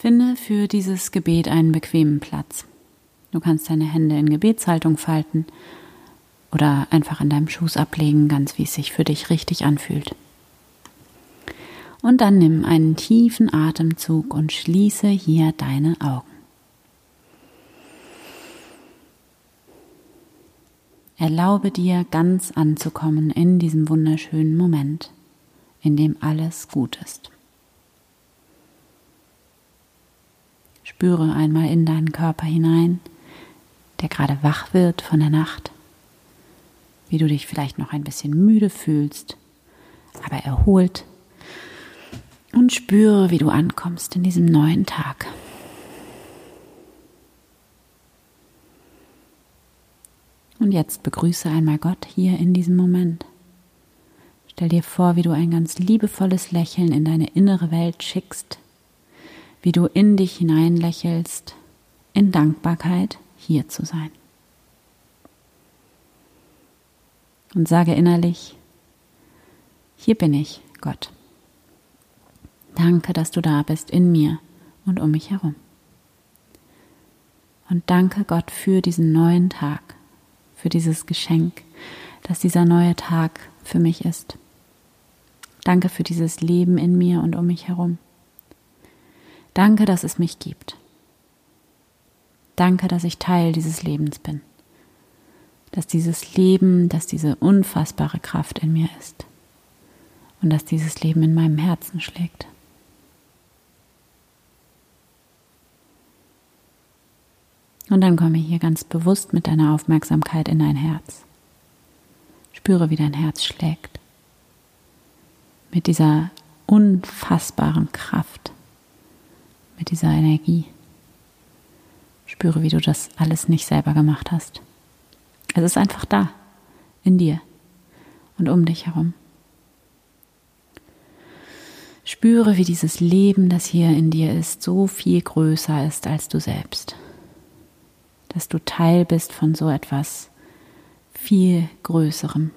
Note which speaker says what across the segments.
Speaker 1: Finde für dieses Gebet einen bequemen Platz. Du kannst deine Hände in Gebetshaltung falten oder einfach an deinem Schoß ablegen, ganz wie es sich für dich richtig anfühlt. Und dann nimm einen tiefen Atemzug und schließe hier deine Augen. Erlaube dir ganz anzukommen in diesem wunderschönen Moment, in dem alles gut ist. Spüre einmal in deinen Körper hinein, der gerade wach wird von der Nacht, wie du dich vielleicht noch ein bisschen müde fühlst, aber erholt. Und spüre, wie du ankommst in diesem neuen Tag. Und jetzt begrüße einmal Gott hier in diesem Moment. Stell dir vor, wie du ein ganz liebevolles Lächeln in deine innere Welt schickst, wie du in dich hinein lächelst, in Dankbarkeit hier zu sein. Und sage innerlich, hier bin ich, Gott. Danke, dass du da bist in mir und um mich herum. Und danke Gott für diesen neuen Tag für dieses Geschenk, dass dieser neue Tag für mich ist. Danke für dieses Leben in mir und um mich herum. Danke, dass es mich gibt. Danke, dass ich Teil dieses Lebens bin. Dass dieses Leben, dass diese unfassbare Kraft in mir ist. Und dass dieses Leben in meinem Herzen schlägt. Und dann komme hier ganz bewusst mit deiner Aufmerksamkeit in dein Herz. Spüre, wie dein Herz schlägt. Mit dieser unfassbaren Kraft, mit dieser Energie. Spüre, wie du das alles nicht selber gemacht hast. Es ist einfach da, in dir und um dich herum. Spüre, wie dieses Leben, das hier in dir ist, so viel größer ist als du selbst dass du Teil bist von so etwas viel Größerem.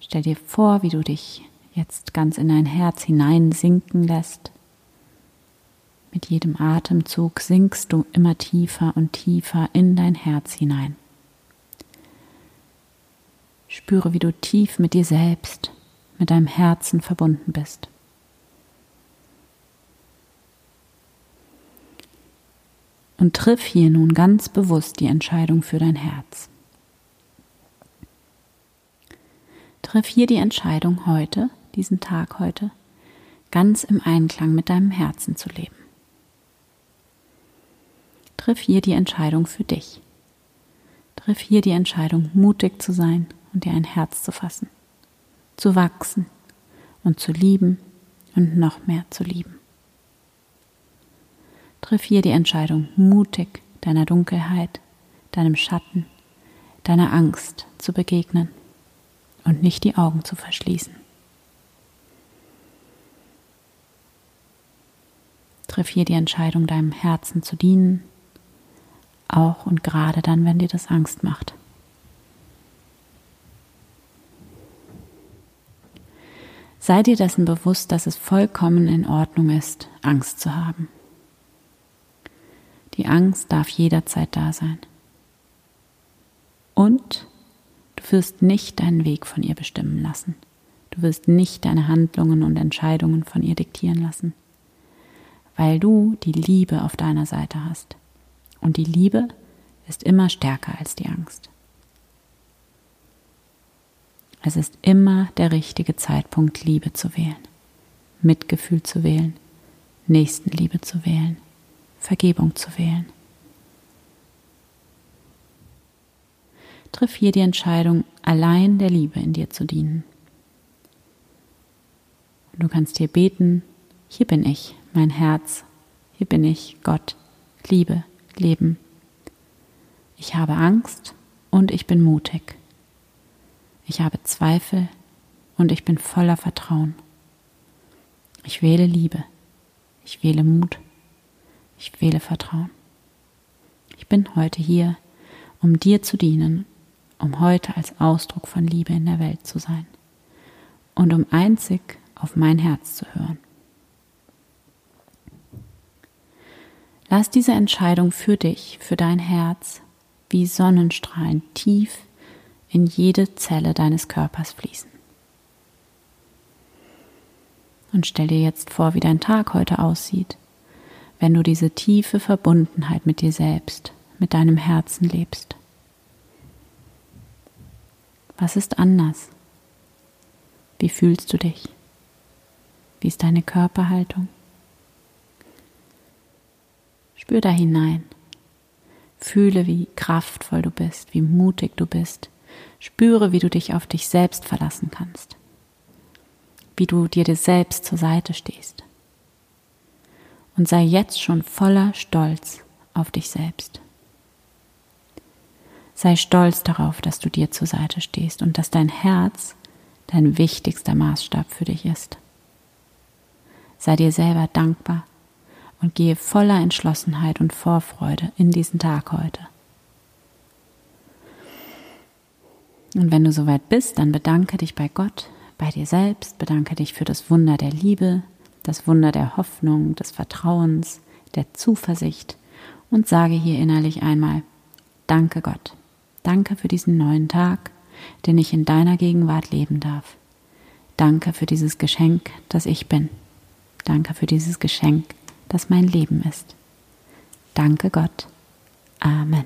Speaker 1: Stell dir vor, wie du dich jetzt ganz in dein Herz hineinsinken lässt. Mit jedem Atemzug sinkst du immer tiefer und tiefer in dein Herz hinein. Spüre, wie du tief mit dir selbst, mit deinem Herzen verbunden bist. und triff hier nun ganz bewusst die Entscheidung für dein Herz. Triff hier die Entscheidung heute, diesen Tag heute, ganz im Einklang mit deinem Herzen zu leben. Triff hier die Entscheidung für dich. Triff hier die Entscheidung, mutig zu sein und dir ein Herz zu fassen, zu wachsen und zu lieben und noch mehr zu lieben. Triff hier die Entscheidung, mutig deiner Dunkelheit, deinem Schatten, deiner Angst zu begegnen und nicht die Augen zu verschließen. Triff hier die Entscheidung, deinem Herzen zu dienen, auch und gerade dann, wenn dir das Angst macht. Sei dir dessen bewusst, dass es vollkommen in Ordnung ist, Angst zu haben. Die Angst darf jederzeit da sein. Und du wirst nicht deinen Weg von ihr bestimmen lassen. Du wirst nicht deine Handlungen und Entscheidungen von ihr diktieren lassen, weil du die Liebe auf deiner Seite hast. Und die Liebe ist immer stärker als die Angst. Es ist immer der richtige Zeitpunkt, Liebe zu wählen, Mitgefühl zu wählen, Nächstenliebe zu wählen, Vergebung zu wählen. Triff hier die Entscheidung, allein der Liebe in dir zu dienen. Du kannst hier beten, hier bin ich, mein Herz, hier bin ich, Gott, Liebe, Leben. Ich habe Angst und ich bin mutig. Ich habe Zweifel und ich bin voller Vertrauen. Ich wähle Liebe. Ich wähle Mut. Ich wähle Vertrauen. Ich bin heute hier, um dir zu dienen, um heute als Ausdruck von Liebe in der Welt zu sein. und um einzig auf mein Herz zu hören. Lass diese Entscheidung für dich, für dein Herz, wie Sonnenstrahlen tief in jede Zelle deines Körpers fließen. Und stell dir jetzt vor, wie dein Tag heute aussieht, wenn du diese tiefe Verbundenheit mit dir selbst, mit deinem Herzen lebst. Was ist anders? Wie fühlst du dich? Wie ist deine Körperhaltung? Spür da hinein. Fühle, wie kraftvoll du bist, wie mutig du bist. Spüre, wie du dich auf dich selbst verlassen kannst. Wie du dir selbst zur Seite stehst. Und sei jetzt schon voller Stolz auf dich selbst. Sei stolz darauf, dass du dir zur Seite stehst und dass dein Herz dein wichtigster Maßstab für dich ist. Sei dir selber dankbar und gehe voller Entschlossenheit und Vorfreude in diesen Tag heute. Und wenn du soweit bist, dann bedanke dich bei Gott, bei dir selbst, bedanke dich für das Wunder der Liebe, das Wunder der Hoffnung, des Vertrauens, der Zuversicht und sage hier innerlich einmal, danke Gott, danke für diesen neuen Tag, den ich in deiner Gegenwart leben darf. Danke für dieses Geschenk, das ich bin. Danke für dieses Geschenk, das mein Leben ist. Danke Gott. Amen.